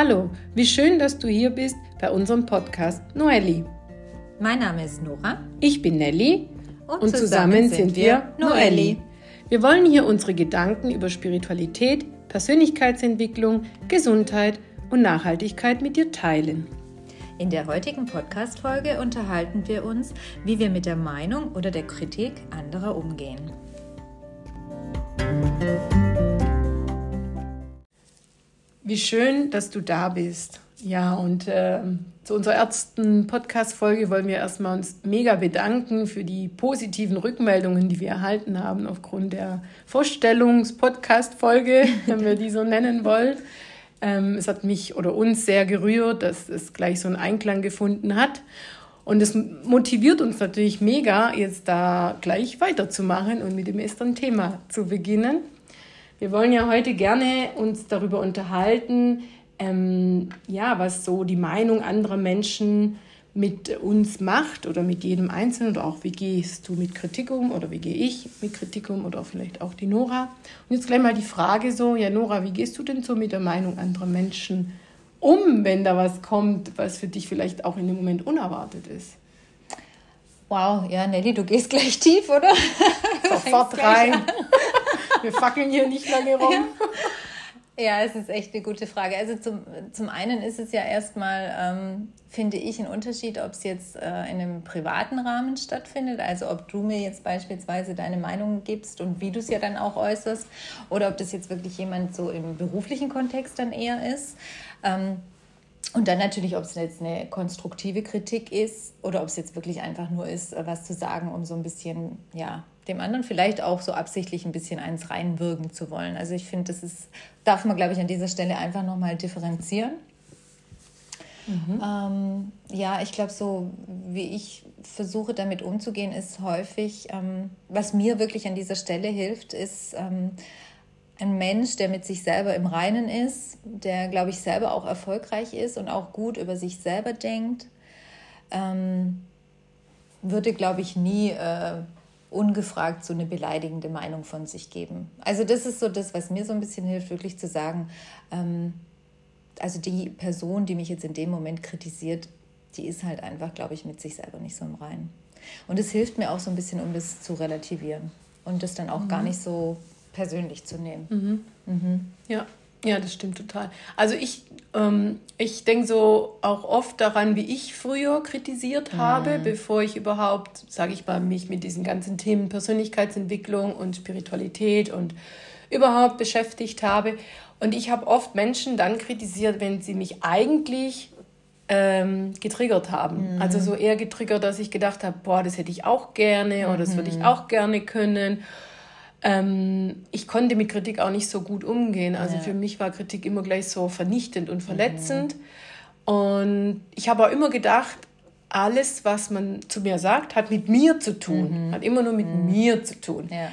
Hallo, wie schön, dass du hier bist bei unserem Podcast Noelli. Mein Name ist Nora. Ich bin Nelly und, und zusammen, zusammen, sind wir Noelli. Wir wollen hier unsere Gedanken über Spiritualität, Persönlichkeitsentwicklung, Gesundheit und Nachhaltigkeit mit dir teilen. In der heutigen Podcast-Folge unterhalten wir uns, wie wir mit der Meinung oder der Kritik anderer umgehen. Wie schön, dass du da bist. Ja, und äh, zu unserer ersten Podcast-Folge wollen wir erstmal uns mega bedanken für die positiven Rückmeldungen, die wir erhalten haben aufgrund der Vorstellungs-Podcast-Folge, wenn wir die so nennen wollen. Ähm, es hat mich oder uns sehr gerührt, dass es gleich so einen Einklang gefunden hat. Und es motiviert uns natürlich mega, jetzt da gleich weiterzumachen und mit dem ersten Thema zu beginnen. Wir wollen ja heute gerne uns darüber unterhalten, ähm, ja, was so die Meinung anderer Menschen mit uns macht oder mit jedem Einzelnen oder auch wie gehst du mit Kritik um oder wie gehe ich mit Kritik um oder vielleicht auch die Nora. Und jetzt gleich mal die Frage so, ja Nora, wie gehst du denn so mit der Meinung anderer Menschen um, wenn da was kommt, was für dich vielleicht auch in dem Moment unerwartet ist? Wow, ja Nelly, du gehst gleich tief, oder? Sofort rein. Wir fackeln hier nicht lange rum. Ja. es ist echt eine gute Frage. Also zum, zum einen ist es ja erstmal, ähm, finde ich, ein Unterschied, ob es jetzt äh, in einem privaten Rahmen stattfindet, also ob du mir jetzt beispielsweise deine Meinung gibst und wie du es ja dann auch äußerst, oder ob das jetzt wirklich jemand so im beruflichen Kontext dann eher ist. Ähm, und dann natürlich, ob es jetzt eine konstruktive Kritik ist oder ob es jetzt wirklich einfach nur ist, was zu sagen, um so ein bisschen, ja, dem anderen vielleicht auch so absichtlich ein bisschen eins reinwirken zu wollen. Also ich finde, das ist, darf man, glaube ich, an dieser Stelle einfach nochmal differenzieren. Mhm. Ähm, ja, ich glaube, so wie ich versuche damit umzugehen, ist häufig, ähm, was mir wirklich an dieser Stelle hilft, ist ähm, ein Mensch, der mit sich selber im Reinen ist, der, glaube ich, selber auch erfolgreich ist und auch gut über sich selber denkt, ähm, würde, glaube ich, nie äh, ungefragt so eine beleidigende Meinung von sich geben. Also das ist so das, was mir so ein bisschen hilft, wirklich zu sagen, ähm, also die Person, die mich jetzt in dem Moment kritisiert, die ist halt einfach, glaube ich, mit sich selber nicht so im Reinen. Und es hilft mir auch so ein bisschen, um das zu relativieren und das dann auch mhm. gar nicht so persönlich zu nehmen. Mhm. Mhm. Ja, ja, das stimmt total. Also ich, ähm, ich denke so auch oft daran, wie ich früher kritisiert mhm. habe, bevor ich überhaupt, sage ich mal, mich mit diesen ganzen Themen Persönlichkeitsentwicklung und Spiritualität und überhaupt beschäftigt habe. Und ich habe oft Menschen dann kritisiert, wenn sie mich eigentlich ähm, getriggert haben. Mhm. Also so eher getriggert, dass ich gedacht habe, boah, das hätte ich auch gerne oder das würde ich mhm. auch gerne können. Ähm, ich konnte mit Kritik auch nicht so gut umgehen. Also ja. für mich war Kritik immer gleich so vernichtend und verletzend. Mhm. Und ich habe auch immer gedacht, alles, was man zu mir sagt, hat mit mir zu tun. Mhm. Hat immer nur mit mhm. mir zu tun. Ja.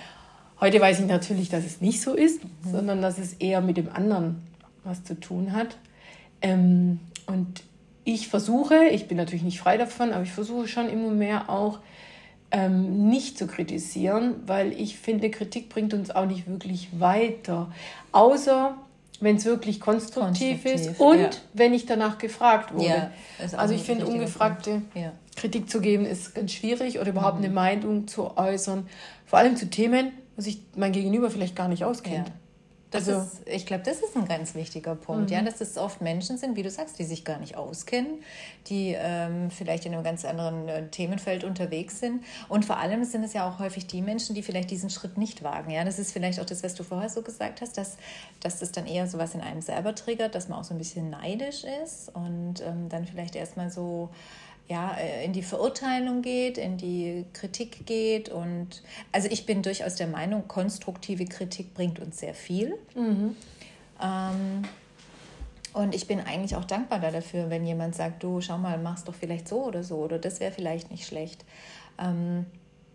Heute weiß ich natürlich, dass es nicht so ist, mhm. sondern dass es eher mit dem anderen was zu tun hat. Ähm, und ich versuche, ich bin natürlich nicht frei davon, aber ich versuche schon immer mehr auch ähm, nicht zu kritisieren, weil ich finde, Kritik bringt uns auch nicht wirklich weiter. Außer wenn es wirklich konstruktiv, konstruktiv, ist und ja. wenn ich danach gefragt wurde. Ja, also ich finde, ungefragte ja. Kritik zu geben ist ganz schwierig oder überhaupt mhm. eine Meinung zu äußern. Vor allem zu Themen, wo sich mein Gegenüber vielleicht gar nicht auskennt. Das also, ist, ich glaube, das ist ein ganz wichtiger Punkt, mhm. ja, dass es oft Menschen sind, wie du sagst, die sich gar nicht auskennen, die ähm, vielleicht in einem ganz anderen äh, Themenfeld unterwegs sind. Und vor allem sind es ja auch häufig die Menschen, die vielleicht diesen Schritt nicht wagen. Ja, das ist vielleicht auch das, was du vorher so gesagt hast, dass, dass das dann eher so was in einem selber triggert, dass man auch so ein bisschen neidisch ist und ähm, dann vielleicht erstmal so ja, äh, in die Verurteilung geht, in die Kritik geht. Und also ich bin durchaus der Meinung, konstruktive Kritik bringt uns sehr viel. Mhm. Ähm, und ich bin eigentlich auch dankbar dafür, wenn jemand sagt, du schau mal, machst doch vielleicht so oder so oder das wäre vielleicht nicht schlecht. Ähm,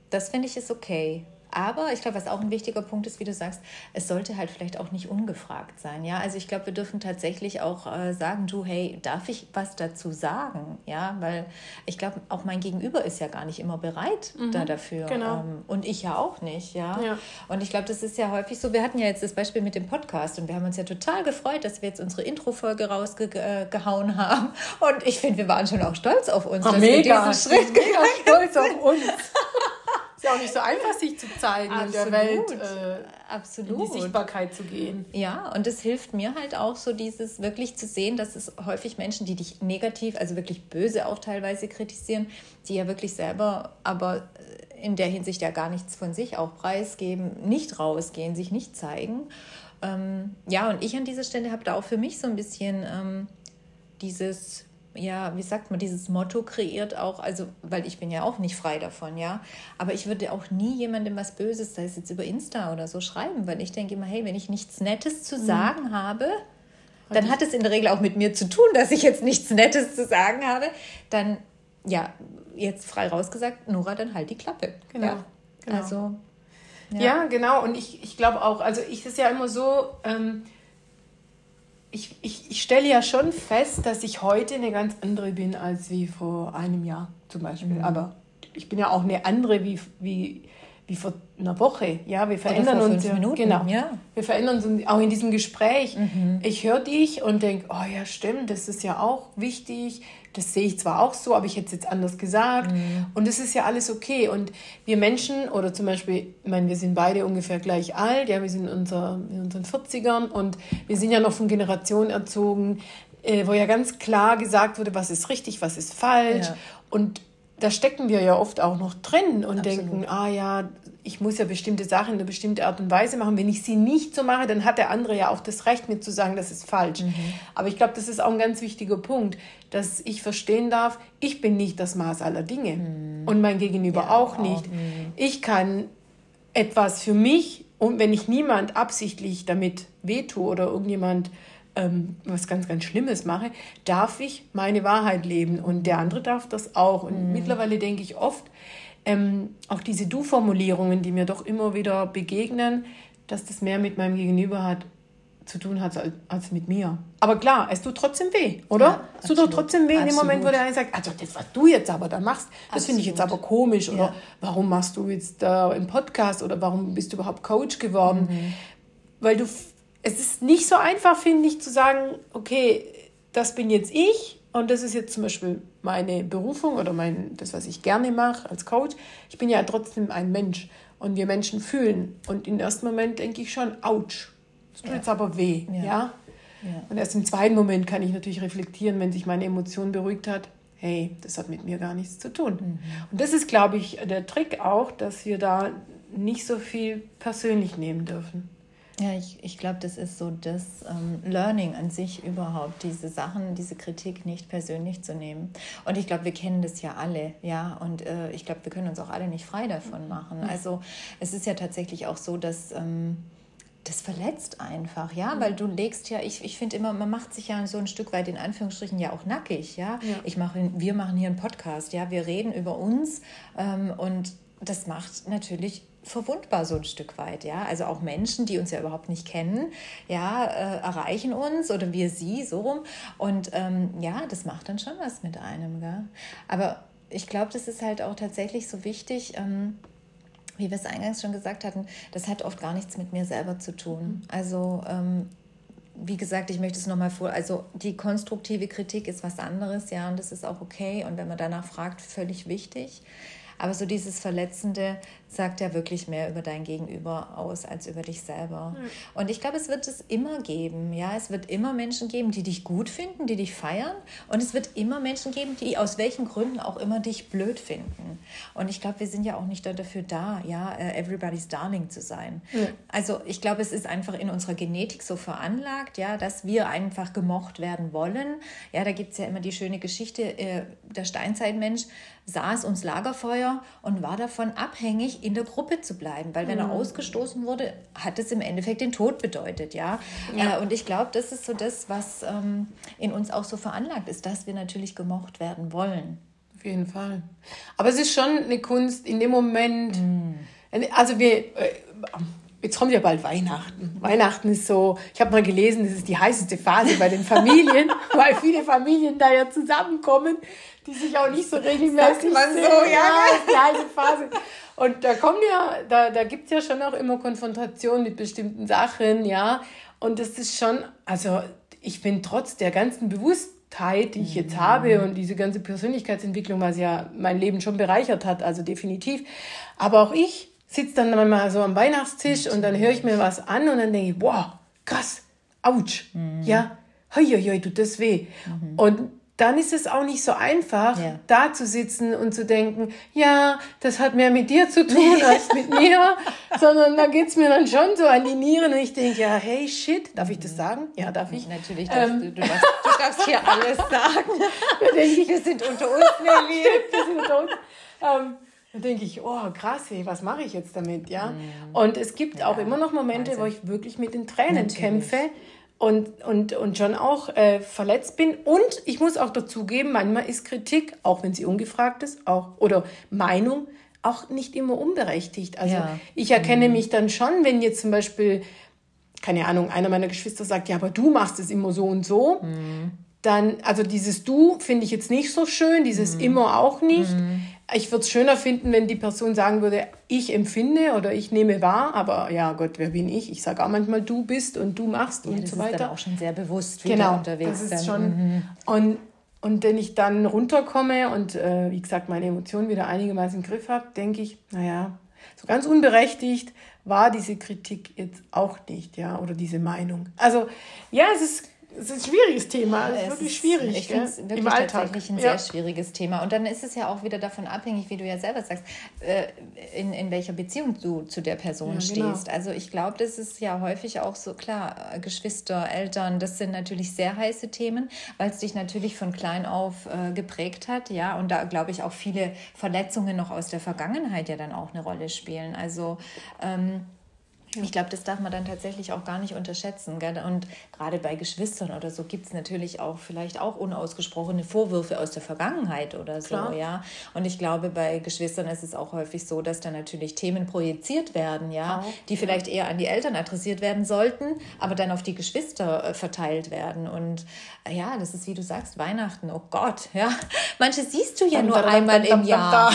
das finde ich ist okay. Aber ich glaube, was auch ein wichtiger Punkt ist, wie du sagst, es sollte halt vielleicht auch nicht ungefragt sein. Ja, also ich glaube, wir dürfen tatsächlich auch äh, sagen, du, hey, darf ich was dazu sagen? Ja, weil ich glaube, auch mein Gegenüber ist ja gar nicht immer bereit mhm, da dafür. Genau. Ähm, und ich ja auch nicht. Ja. ja. Und ich glaube, das ist ja häufig so. Wir hatten ja jetzt das Beispiel mit dem Podcast und wir haben uns ja total gefreut, dass wir jetzt unsere Intro-Folge rausgehauen haben. Und ich finde, wir waren schon auch stolz auf uns, Ach, dass mega. wir diesen Schritt mega stolz auf uns. Ist ja auch nicht so einfach, sich zu zeigen Absolut. in der Welt, äh, Absolut. in die Sichtbarkeit zu gehen. Ja, und es hilft mir halt auch so dieses wirklich zu sehen, dass es häufig Menschen, die dich negativ, also wirklich böse auch teilweise kritisieren, die ja wirklich selber aber in der Hinsicht ja gar nichts von sich auch preisgeben, nicht rausgehen, sich nicht zeigen. Ähm, ja, und ich an dieser Stelle habe da auch für mich so ein bisschen ähm, dieses ja, wie sagt man, dieses Motto kreiert auch, also, weil ich bin ja auch nicht frei davon, ja. Aber ich würde auch nie jemandem was Böses, sei es jetzt über Insta oder so, schreiben, weil ich denke immer, hey, wenn ich nichts Nettes zu mhm. sagen mhm. habe, dann hat es in der Regel auch mit mir zu tun, dass ich jetzt nichts Nettes zu sagen habe. Dann, ja, jetzt frei rausgesagt, Nora, dann halt die Klappe. Genau. Ja. genau. Also, ja. ja. genau. Und ich, ich glaube auch, also ich ist ja immer so, ähm, ich, ich, ich stelle ja schon fest, dass ich heute eine ganz andere bin als wie vor einem Jahr zum Beispiel. Mhm. Aber ich bin ja auch eine andere wie, wie, wie vor einer Woche. Ja, wir verändern uns. Ja, Minuten, genau. Ja. Wir verändern uns auch in diesem Gespräch. Mhm. Ich höre dich und denke, oh ja, stimmt, das ist ja auch wichtig das sehe ich zwar auch so, aber ich hätte es jetzt anders gesagt. Mhm. Und es ist ja alles okay. Und wir Menschen, oder zum Beispiel, ich meine, wir sind beide ungefähr gleich alt, ja, wir sind in, unser, in unseren 40ern und wir sind ja noch von Generationen erzogen, äh, wo ja ganz klar gesagt wurde, was ist richtig, was ist falsch. Ja. Und da stecken wir ja oft auch noch drin und Absolut. denken, ah ja, ich muss ja bestimmte Sachen in eine bestimmte Art und Weise machen. Wenn ich sie nicht so mache, dann hat der andere ja auch das Recht, mir zu sagen, das ist falsch. Mhm. Aber ich glaube, das ist auch ein ganz wichtiger Punkt, dass ich verstehen darf, ich bin nicht das Maß aller Dinge mhm. und mein Gegenüber ja, auch nicht. Mhm. Ich kann etwas für mich und wenn ich niemand absichtlich damit wehtue oder irgendjemand ähm, was ganz, ganz Schlimmes mache, darf ich meine Wahrheit leben und der andere darf das auch. Und mhm. mittlerweile denke ich oft, ähm, auch diese Du-Formulierungen, die mir doch immer wieder begegnen, dass das mehr mit meinem Gegenüber hat zu tun hat als, als mit mir. Aber klar, es tut trotzdem weh, oder? Ja, es tut doch trotzdem weh in dem Moment, wo der eine sagt, also das, was du jetzt aber da machst, das finde ich jetzt aber komisch. Oder ja. warum machst du jetzt da äh, im Podcast oder warum bist du überhaupt Coach geworden? Mhm. Weil du, es ist nicht so einfach, finde ich, zu sagen, okay, das bin jetzt ich und das ist jetzt zum Beispiel meine Berufung oder mein, das, was ich gerne mache als Coach. Ich bin ja trotzdem ein Mensch und wir Menschen fühlen. Und im ersten Moment denke ich schon, ouch, das tut ja. jetzt aber weh. Ja. ja. Und erst im zweiten Moment kann ich natürlich reflektieren, wenn sich meine Emotion beruhigt hat. Hey, das hat mit mir gar nichts zu tun. Mhm. Und das ist, glaube ich, der Trick auch, dass wir da nicht so viel persönlich nehmen dürfen. Ja, ich, ich glaube, das ist so das ähm, Learning an sich überhaupt, diese Sachen, diese Kritik nicht persönlich zu nehmen. Und ich glaube, wir kennen das ja alle, ja, und äh, ich glaube, wir können uns auch alle nicht frei davon machen. Also es ist ja tatsächlich auch so, dass... Ähm, das verletzt einfach, ja, mhm. weil du legst ja, ich, ich finde immer, man macht sich ja so ein Stück weit in Anführungsstrichen ja auch nackig, ja. ja. Ich mache, wir machen hier einen Podcast, ja, wir reden über uns ähm, und das macht natürlich verwundbar so ein Stück weit, ja. Also auch Menschen, die uns ja überhaupt nicht kennen, ja, äh, erreichen uns oder wir sie so rum. Und ähm, ja, das macht dann schon was mit einem, gell? Aber ich glaube, das ist halt auch tatsächlich so wichtig. Ähm, wie wir es eingangs schon gesagt hatten, das hat oft gar nichts mit mir selber zu tun. Also ähm, wie gesagt, ich möchte es nochmal vor, also die konstruktive Kritik ist was anderes, ja, und das ist auch okay. Und wenn man danach fragt, völlig wichtig. Aber so dieses Verletzende sagt ja wirklich mehr über dein Gegenüber aus als über dich selber. Mhm. Und ich glaube, es wird es immer geben. Ja, es wird immer Menschen geben, die dich gut finden, die dich feiern. Und es wird immer Menschen geben, die aus welchen Gründen auch immer dich blöd finden. Und ich glaube, wir sind ja auch nicht dafür da, ja, äh, everybody's darling zu sein. Mhm. Also ich glaube, es ist einfach in unserer Genetik so veranlagt, ja, dass wir einfach gemocht werden wollen. Ja, da gibt es ja immer die schöne Geschichte, äh, der Steinzeitmensch saß ums Lagerfeuer und war davon abhängig, in der Gruppe zu bleiben, weil wenn er mhm. ausgestoßen wurde, hat es im Endeffekt den Tod bedeutet, ja. ja. Äh, und ich glaube, das ist so das, was ähm, in uns auch so veranlagt ist, dass wir natürlich gemocht werden wollen. Auf jeden Fall. Aber es ist schon eine Kunst in dem Moment. Mm Also wir, äh, jetzt kommt ja bald Weihnachten. Weihnachten ist so, ich habe mal gelesen, das ist die heißeste Phase bei den Familien, weil viele Familien da ja zusammenkommen, die sich auch nicht so regelmäßig sehen. So, ja, ja, die heiße Phase. Und da kommen ja, da, da gibt es ja schon auch immer Konfrontationen mit bestimmten Sachen, ja. Und das ist schon, also ich bin trotz der ganzen Bewusstheit, die ich jetzt mhm. habe und diese ganze Persönlichkeitsentwicklung, was ja mein Leben schon bereichert hat, also definitiv. Aber auch ich sitze dann mal so am Weihnachtstisch und dann höre ich mir was an und dann denke ich, boah, krass, ouch, mhm. ja, hoi, hoi, hoi, tut das weh. Mhm. Und dann ist es auch nicht so einfach, ja. da zu sitzen und zu denken, ja, das hat mehr mit dir zu tun als mit mir, sondern da geht es mir dann schon so an die Nieren und ich denke, ja, hey, shit, darf ich das sagen? Ja, darf ich? Natürlich, ähm, du, du, darfst, du darfst hier alles sagen. da denke ich, wir sind unter uns, Nelly. wir sind unter uns. Ähm, da denke ich, oh krass, ey, was mache ich jetzt damit, ja? Mhm. Und es gibt ja, auch immer noch Momente, Wahnsinn. wo ich wirklich mit den Tränen Natürlich. kämpfe und, und, und schon auch äh, verletzt bin. Und ich muss auch dazugeben, manchmal ist Kritik, auch wenn sie ungefragt ist, auch oder Meinung, auch nicht immer unberechtigt. Also ja. ich erkenne mhm. mich dann schon, wenn jetzt zum Beispiel, keine Ahnung, einer meiner Geschwister sagt, ja, aber du machst es immer so und so. Mhm. Dann, also dieses Du finde ich jetzt nicht so schön, dieses mhm. immer auch nicht. Ich würde es schöner finden, wenn die Person sagen würde, ich empfinde oder ich nehme wahr, aber ja Gott, wer bin ich? Ich sage auch manchmal, du bist und du machst ja, und so weiter. Das ist dann auch schon sehr bewusst wie genau, unterwegs. Das ist schon, mhm. und, und wenn ich dann runterkomme und äh, wie gesagt meine Emotionen wieder einigermaßen im Griff habe, denke ich, naja, so ganz unberechtigt war diese Kritik jetzt auch nicht, ja, oder diese Meinung. Also ja, es ist es ist ein schwieriges Thema. Es ist wirklich schwierig. Ich finde es wirklich Im tatsächlich ein ja. sehr schwieriges Thema. Und dann ist es ja auch wieder davon abhängig, wie du ja selber sagst, äh, in, in welcher Beziehung du zu der Person ja, genau. stehst. Also ich glaube, das ist ja häufig auch so, klar, Geschwister, Eltern, das sind natürlich sehr heiße Themen, weil es dich natürlich von klein auf äh, geprägt hat. Ja, und da glaube ich auch viele Verletzungen noch aus der Vergangenheit ja dann auch eine Rolle spielen. Also ähm, ja. Ich glaube, das darf man dann tatsächlich auch gar nicht unterschätzen. Gell? Und gerade bei Geschwistern oder so gibt es natürlich auch vielleicht auch unausgesprochene Vorwürfe aus der Vergangenheit oder so. Klar. Ja? Und ich glaube, bei Geschwistern ist es auch häufig so, dass da natürlich Themen projiziert werden, ja, auch. die vielleicht ja. eher an die Eltern adressiert werden sollten, aber dann auf die Geschwister äh, verteilt werden. Und äh, ja, das ist wie du sagst, Weihnachten, oh Gott, ja. Manche siehst du ja nur einmal im Jahr.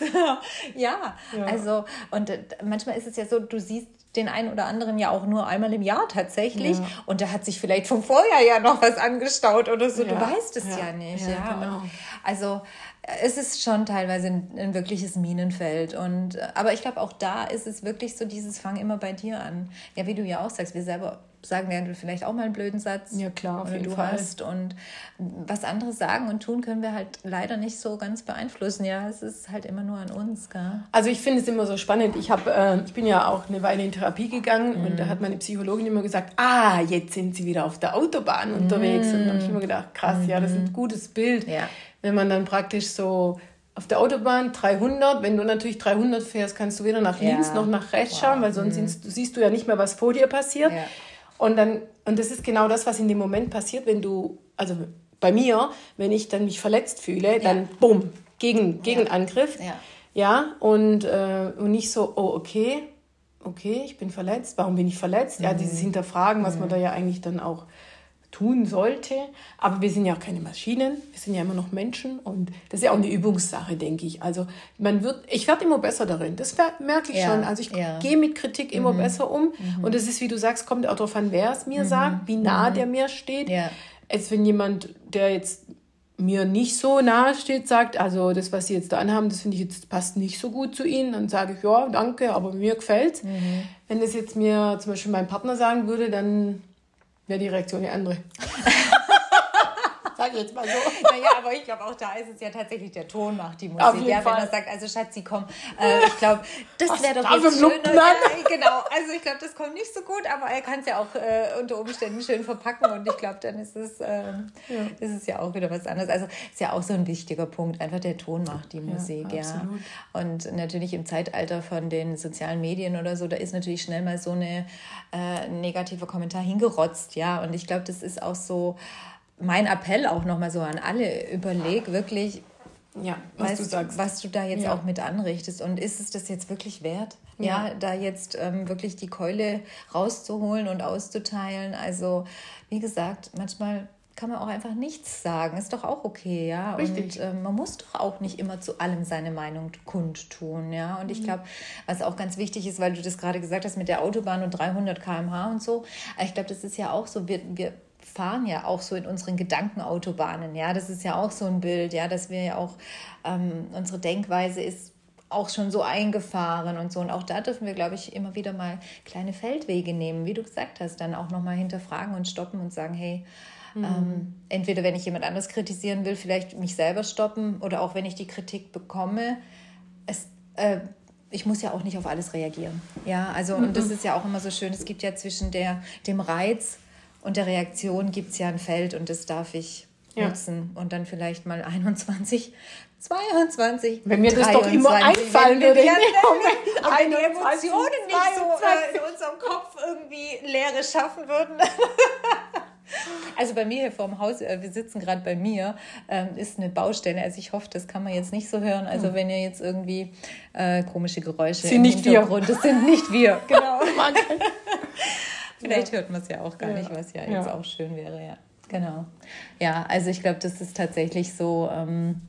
ja, ja, also und äh, manchmal ist es ja so, du siehst den einen oder anderen ja auch nur einmal im Jahr tatsächlich ja. und da hat sich vielleicht vom Vorjahr ja noch was angestaut oder so, ja. du weißt es ja, nicht. Ja, genau. also es ist schon teilweise ein, ein, wirkliches Minenfeld. Und, äh, aber ich glaube, auch da ist es wirklich so, dieses Fang immer bei dir an. Ja, wie du ja auch sagst, wir selber sagen werden vielleicht auch mal einen blöden Satz. Ja, klar, auf jeden du Fall. hast. Und was andere sagen und tun, können wir halt leider nicht so ganz beeinflussen. Ja, es ist halt immer nur an uns. Gell? Also ich finde es immer so spannend. Ich, hab, äh, ich bin ja auch eine Weile in Therapie gegangen mhm. und da hat meine Psychologin immer gesagt, ah, jetzt sind sie wieder auf der Autobahn unterwegs. Mhm. Und da habe ich immer gedacht, krass, mhm. ja, das ist ein mhm. gutes Bild. Ja. Wenn man dann praktisch so auf der Autobahn 300, wenn du natürlich 300 fährst, kannst du weder nach links ja. noch nach rechts wow. schauen, weil sonst mhm. siehst, siehst, du ja nicht mehr, was vor dir passiert. Ja. Und dann, und das ist genau das, was in dem Moment passiert, wenn du, also bei mir, wenn ich dann mich verletzt fühle, dann bumm, gegen, Gegenangriff. Ja. ja. und, äh, und nicht so, oh, okay, okay, ich bin verletzt, warum bin ich verletzt? Mhm. Ja, dieses Hinterfragen, was mhm. man da ja eigentlich dann auch tun sollte. Aber wir sind ja auch keine Maschinen, wir sind ja immer noch Menschen und das ist ja auch eine Übungssache, denke ich. Also man wird, ich werde immer besser darin, das merke ich ja, schon. Also ich ja. gehe mit Kritik immer mhm. besser um mhm. und es ist, wie du sagst, kommt auch darauf an, wer es mir mhm. sagt, wie nah mhm. der mir steht. Ja. Als wenn jemand, der jetzt mir nicht so nahe steht, sagt, also das, was sie jetzt da anhaben, das finde ich jetzt passt nicht so gut zu ihnen, dann sage ich, ja, danke, aber mir gefällt. Mhm. Wenn das jetzt mir zum Beispiel mein Partner sagen würde, dann wäre die Reaktion eine andere. Sag jetzt mal so. Naja, aber ich glaube, auch da ist es ja tatsächlich der Ton macht die Musik. Auf jeden ja, Fall. wenn er sagt, also Schatzi, komm, äh, ich glaube, das wäre doch jetzt schöner. Ja, genau, also ich glaube, das kommt nicht so gut, aber er kann es ja auch äh, unter Umständen schön verpacken und ich glaube, dann ist es, äh, ja. ist es ja auch wieder was anderes. Also ist ja auch so ein wichtiger Punkt, einfach der Ton macht die Musik, ja. ja. Und natürlich im Zeitalter von den sozialen Medien oder so, da ist natürlich schnell mal so eine äh, negative Kommentar hingerotzt, ja. Und ich glaube, das ist auch so, mein Appell auch nochmal so an alle, überleg wirklich, ja, was weißt, du sagst. Was du da jetzt ja. auch mit anrichtest. Und ist es das jetzt wirklich wert? Ja, ja da jetzt ähm, wirklich die Keule rauszuholen und auszuteilen. Also, wie gesagt, manchmal kann man auch einfach nichts sagen. Ist doch auch okay, ja. Richtig. Und ähm, man muss doch auch nicht immer zu allem seine Meinung kundtun, ja. Und ich mhm. glaube, was auch ganz wichtig ist, weil du das gerade gesagt hast mit der Autobahn und 300 km/h und so, ich glaube, das ist ja auch so, wir, wir fahren ja auch so in unseren Gedankenautobahnen. Ja, das ist ja auch so ein Bild, ja, dass wir ja auch, ähm, unsere Denkweise ist auch schon so eingefahren und so. Und auch da dürfen wir, glaube ich, immer wieder mal kleine Feldwege nehmen, wie du gesagt hast, dann auch nochmal hinterfragen und stoppen und sagen, hey, mhm. ähm, entweder wenn ich jemand anders kritisieren will, vielleicht mich selber stoppen oder auch wenn ich die Kritik bekomme, es, äh, ich muss ja auch nicht auf alles reagieren. Ja, also, und das mhm. ist ja auch immer so schön, es gibt ja zwischen der, dem Reiz und der Reaktion gibt es ja ein Feld und das darf ich ja. nutzen. Und dann vielleicht mal 21, 22. Wenn mir das 23, doch immer einfallen würde. Wenn, wenn, wenn die Emotionen nicht so äh, in unserem Kopf irgendwie Leere schaffen würden. Also bei mir hier vorm Haus, äh, wir sitzen gerade bei mir, ähm, ist eine Baustelle. Also ich hoffe, das kann man jetzt nicht so hören. Also hm. wenn ihr jetzt irgendwie äh, komische Geräusche sind im nicht Hintergrund, wir. das sind nicht wir. Genau. Vielleicht ja. hört man es ja auch gar ja. nicht, was ja, ja, jetzt auch schön wäre, ja. Genau. Ja, also ich glaube, das ist tatsächlich so. Ähm,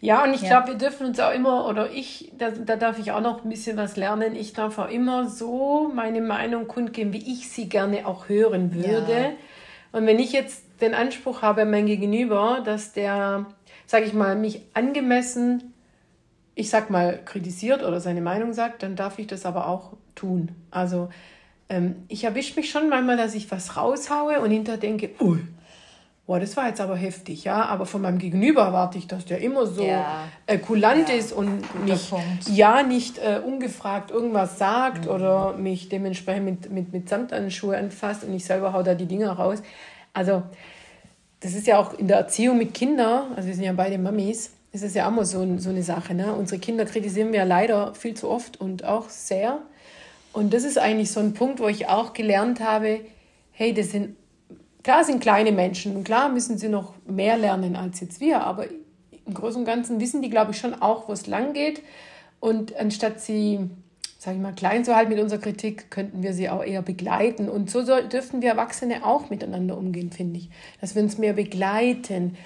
ja, und ich glaube, wir dürfen uns auch immer, oder ich, da, da darf ich auch noch ein bisschen was lernen, ich darf auch immer so meine Meinung kundgeben, wie ich sie gerne auch hören würde. Und wenn ich jetzt den Anspruch habe, mein Gegenüber, dass der, sage ich mal, mich angemessen, ich sag mal, kritisiert oder seine Meinung sagt, dann darf ich das aber auch tun. Also ähm, ich erwische mich schon manchmal, dass ich was raushaue und hinterher denke, ui, boah, das war jetzt aber heftig, ja. Aber von meinem Gegenüber erwarte ich, dass der immer so ja. äh, kulant ja, ist und nicht, ja, nicht äh, ungefragt irgendwas sagt mhm. oder mich dementsprechend mit, mit, mit Samtanschuhe anfasst und ich selber hau da die Dinger raus. Also, das ist ja auch in der Erziehung mit Kindern, also wir sind ja beide Mamis, ist es ja auch mal so, so eine Sache. Ne? Unsere Kinder kritisieren wir leider viel zu oft und auch sehr. Und das ist eigentlich so ein Punkt, wo ich auch gelernt habe, hey, das sind, klar sind kleine Menschen und klar müssen sie noch mehr lernen als jetzt wir, aber im Großen und Ganzen wissen die, glaube ich, schon auch, wo es lang geht. Und anstatt sie, sage ich mal, klein zu halten mit unserer Kritik, könnten wir sie auch eher begleiten. Und so dürften wir Erwachsene auch miteinander umgehen, finde ich. Dass wir uns mehr begleiten.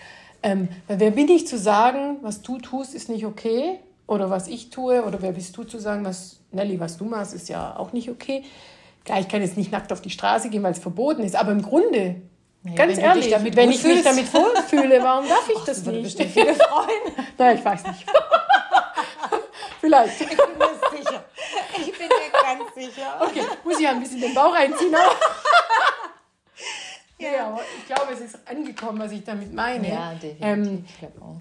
Ähm, weil wer bin ich zu sagen, was du tust, ist nicht okay? Oder was ich tue? Oder wer bist du zu sagen, was Nelly, was du machst, ist ja auch nicht okay. Klar, ich kann jetzt nicht nackt auf die Straße gehen, weil es verboten ist, aber im Grunde, naja, ganz ehrlich, wenn ich mich damit wohlfühle, warum darf ich das nicht? Bestimmt viele Freunde. Nein, ich weiß nicht. Vielleicht. Ich bin mir sicher. Ich bin mir ganz sicher. Okay, muss ich ja ein bisschen den Bauch einziehen. Ja. ja, aber ich glaube, es ist angekommen, was ich damit meine. Ja, definitiv. Ähm,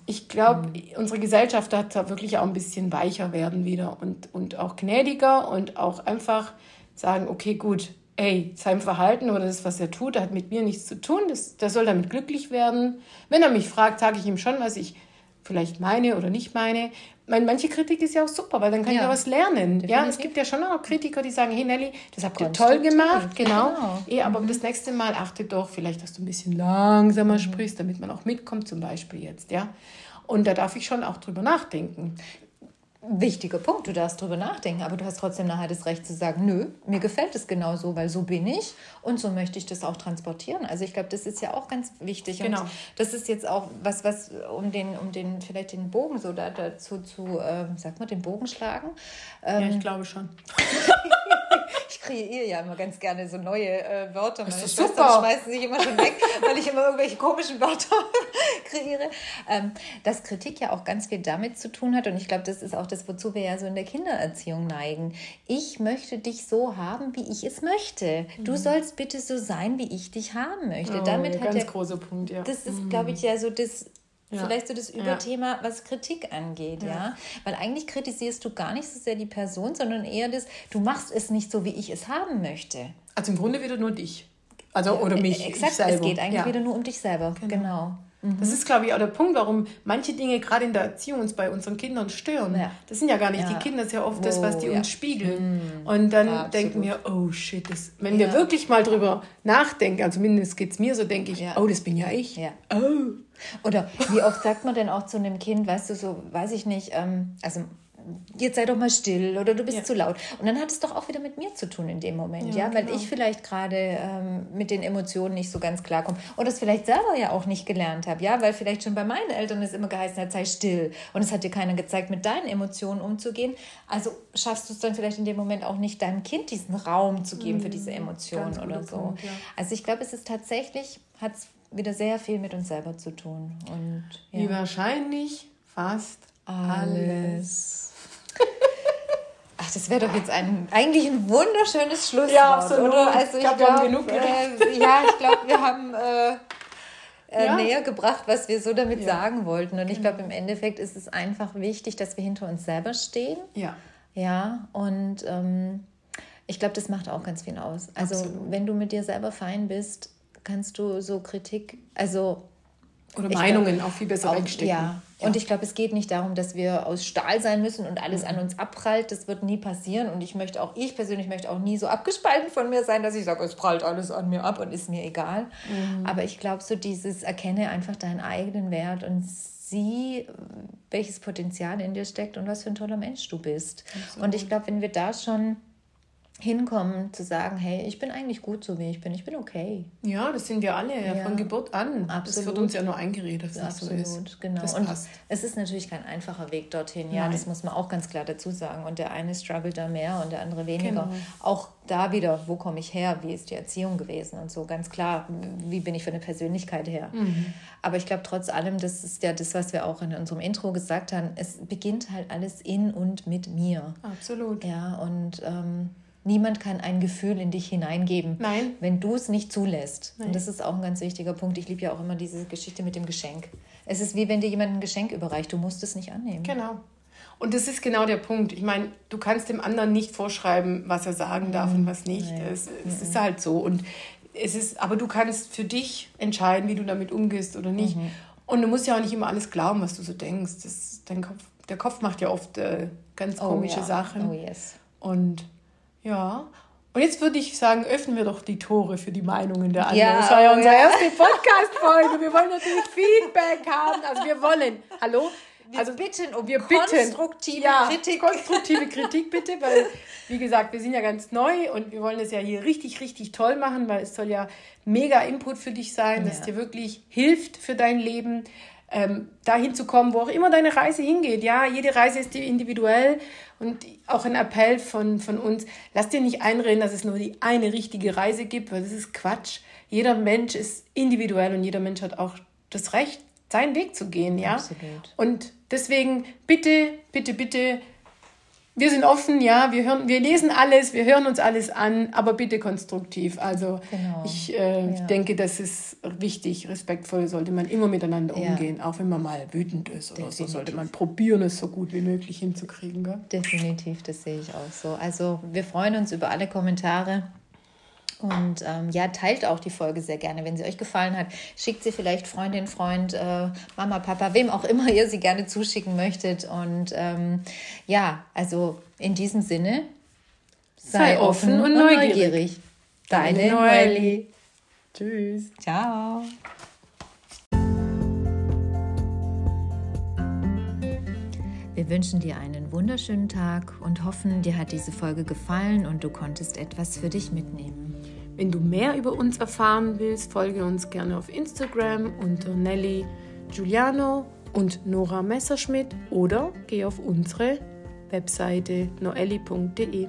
ich glaube, mhm. unsere Gesellschaft hat da wirklich auch ein bisschen weicher werden wieder und, und auch gnädiger und auch einfach sagen, okay, gut, ey, sein Verhalten oder das, was er tut, hat mit mir nichts zu tun. Das, der soll damit glücklich werden. Wenn er mich fragt, sage ich ihm schon, was ich vielleicht meine oder nicht meine manche Kritik ist ja auch super, weil dann kann ja. ich ja was lernen. Definitiv. Ja, es gibt ja schon auch Kritiker, die sagen, hey Nelly, das habt ihr toll gemacht, genau. genau. Eh, aber mhm. das nächste Mal achte doch vielleicht, dass du ein bisschen langsamer mhm. sprichst, damit man auch mitkommt, zum Beispiel jetzt, ja. Und da darf ich schon auch drüber nachdenken wichtiger Punkt. Du darfst drüber nachdenken, aber du hast trotzdem nachher das Recht zu sagen, nö, mir gefällt es genau so, weil so bin ich und so möchte ich das auch transportieren. Also ich glaube, das ist ja auch ganz wichtig. Genau. Und das ist jetzt auch was, was um den, um den vielleicht den Bogen so da, dazu zu, äh, sag mal, den Bogen schlagen. Ähm, ja, ich glaube schon. ich kreiere ja immer ganz gerne so neue äh, Wörter. Meine super. schmeißen sich immer schon weg, weil ich immer irgendwelche komischen Wörter kreiere. Ähm, dass Kritik ja auch ganz viel damit zu tun hat und ich glaube, das ist auch das, wozu wir ja so in der Kindererziehung neigen. Ich möchte dich so haben, wie ich es möchte. Du mhm. sollst bitte so sein, wie ich dich haben möchte. Oh, Damit hat ganz der, großer Punkt, ja. Das ist, mhm. glaube ich, ja so das ja. Vielleicht so das Überthema, ja. was Kritik angeht, ja. ja. Weil eigentlich kritisierst du gar nicht so sehr die Person, sondern eher das, du machst es nicht so, wie ich es haben möchte. Also im Grunde wieder nur dich. Also oder mich. Exakt, es geht eigentlich wieder nur um dich selber. Genau. genau. Mhm. Das ist, glaube ich, auch der Punkt, warum manche Dinge gerade in der Erziehung uns bei unseren Kindern stören. Ja. Das sind ja gar nicht ja. die Kinder, das ist ja oft oh, das, was die ja. uns spiegeln. Mhm. Und dann Absolut. denken wir, oh shit, das, wenn wir wirklich mal drüber nachdenken, also zumindest geht es mir so, denke ich, oh, das bin ja ich. Oh. Oder wie oft sagt man denn auch zu einem Kind, weißt du, so, weiß ich nicht, ähm, also jetzt sei doch mal still oder du bist ja. zu laut. Und dann hat es doch auch wieder mit mir zu tun in dem Moment, ja, ja? weil genau. ich vielleicht gerade ähm, mit den Emotionen nicht so ganz klarkomme und das vielleicht selber ja auch nicht gelernt habe, ja, weil vielleicht schon bei meinen Eltern es immer geheißen hat, sei still und es hat dir keiner gezeigt, mit deinen Emotionen umzugehen. Also schaffst du es dann vielleicht in dem Moment auch nicht, deinem Kind diesen Raum zu geben mhm. für diese. Emotionen oder so. Punkt, ja. Also ich glaube, es ist tatsächlich, hat es wieder sehr viel mit uns selber zu tun. Und, Wie wahrscheinlich fast alles. alles. Ach, das wäre doch jetzt ein, eigentlich ein wunderschönes Schlusswort, ja, absolut. oder? Also ich glaube, glaub, wir haben genug äh, Ja, ich glaube, wir haben äh, äh, ja. näher gebracht, was wir so damit ja. sagen wollten. Und ich glaube, im Endeffekt ist es einfach wichtig, dass wir hinter uns selber stehen. Ja. Ja, und ähm, ich glaube, das macht auch ganz viel aus. Also, absolut. wenn du mit dir selber fein bist, kannst du so Kritik, also oder Meinungen glaub, auch viel besser auch, wegstecken. Ja. ja. Und ich glaube, es geht nicht darum, dass wir aus Stahl sein müssen und alles mhm. an uns abprallt. Das wird nie passieren. Und ich möchte auch, ich persönlich möchte auch nie so abgespalten von mir sein, dass ich sage, es prallt alles an mir ab und ist mir egal. Mhm. Aber ich glaube, so dieses Erkenne einfach deinen eigenen Wert und sieh, welches Potenzial in dir steckt und was für ein toller Mensch du bist. Absolut. Und ich glaube, wenn wir da schon hinkommen, zu sagen, hey, ich bin eigentlich gut so wie ich bin, ich bin okay. Ja, das sind wir alle ja, von Geburt an. Absolut. Das wird uns ja nur eingeredet, dass Absolut, das so ist. genau. Das und passt. es ist natürlich kein einfacher Weg dorthin, ja, Nein. das muss man auch ganz klar dazu sagen. Und der eine struggelt da mehr und der andere weniger. Genau. Auch da wieder, wo komme ich her, wie ist die Erziehung gewesen und so, ganz klar, wie bin ich von der Persönlichkeit her. Mhm. Aber ich glaube, trotz allem, das ist ja das, was wir auch in unserem Intro gesagt haben, es beginnt halt alles in und mit mir. Absolut. Ja, und ähm, Niemand kann ein Gefühl in dich hineingeben, Nein. wenn du es nicht zulässt. Nein. Und das ist auch ein ganz wichtiger Punkt. Ich liebe ja auch immer diese Geschichte mit dem Geschenk. Es ist wie wenn dir jemand ein Geschenk überreicht. Du musst es nicht annehmen. Genau. Und das ist genau der Punkt. Ich meine, du kannst dem anderen nicht vorschreiben, was er sagen darf mhm. und was nicht. Es, es mhm. ist halt so. Und es ist, aber du kannst für dich entscheiden, wie du damit umgehst oder nicht. Mhm. Und du musst ja auch nicht immer alles glauben, was du so denkst. Das, dein Kopf, der Kopf macht ja oft äh, ganz oh komische oh, ja. Sachen. Oh yes. Und ja. Und jetzt würde ich sagen, öffnen wir doch die Tore für die Meinungen der anderen. Ja, das war ja unsere ja. erste Podcast-Folge. Wir wollen natürlich Feedback haben. Also wir wollen, hallo? Wir also bitten um wir konstruktive bitten, ja, Kritik. Konstruktive Kritik bitte, weil, wie gesagt, wir sind ja ganz neu und wir wollen es ja hier richtig, richtig toll machen, weil es soll ja mega Input für dich sein, ja. das dir wirklich hilft für dein Leben ähm, dahin zu kommen, wo auch immer deine Reise hingeht. Ja, jede Reise ist individuell und auch ein Appell von, von uns, lass dir nicht einreden, dass es nur die eine richtige Reise gibt, weil das ist Quatsch. Jeder Mensch ist individuell und jeder Mensch hat auch das Recht, seinen Weg zu gehen. Ja? Absolut. Und deswegen bitte, bitte, bitte wir sind offen, ja, wir, hören, wir lesen alles, wir hören uns alles an, aber bitte konstruktiv. Also genau. ich äh, ja. denke, das ist wichtig. Respektvoll sollte man immer miteinander ja. umgehen, auch wenn man mal wütend ist oder Definitiv. so, sollte man probieren, es so gut wie möglich hinzukriegen. Gell? Definitiv, das sehe ich auch so. Also wir freuen uns über alle Kommentare. Und ähm, ja, teilt auch die Folge sehr gerne, wenn sie euch gefallen hat. Schickt sie vielleicht Freundin, Freund, äh, Mama, Papa, wem auch immer ihr sie gerne zuschicken möchtet. Und ähm, ja, also in diesem Sinne, sei, sei offen, und, und neugierig. neugierig. Deine Noeli. Tschüss. Ciao. Wir wünschen dir einen wunderschönen Tag und hoffen, dir hat diese Folge gefallen und du konntest etwas für dich mitnehmen. Wenn du mehr über uns erfahren willst, folge uns gerne auf Instagram unter Nelly Giuliano und Nora Messerschmidt oder geh auf unsere Webseite noelli.de.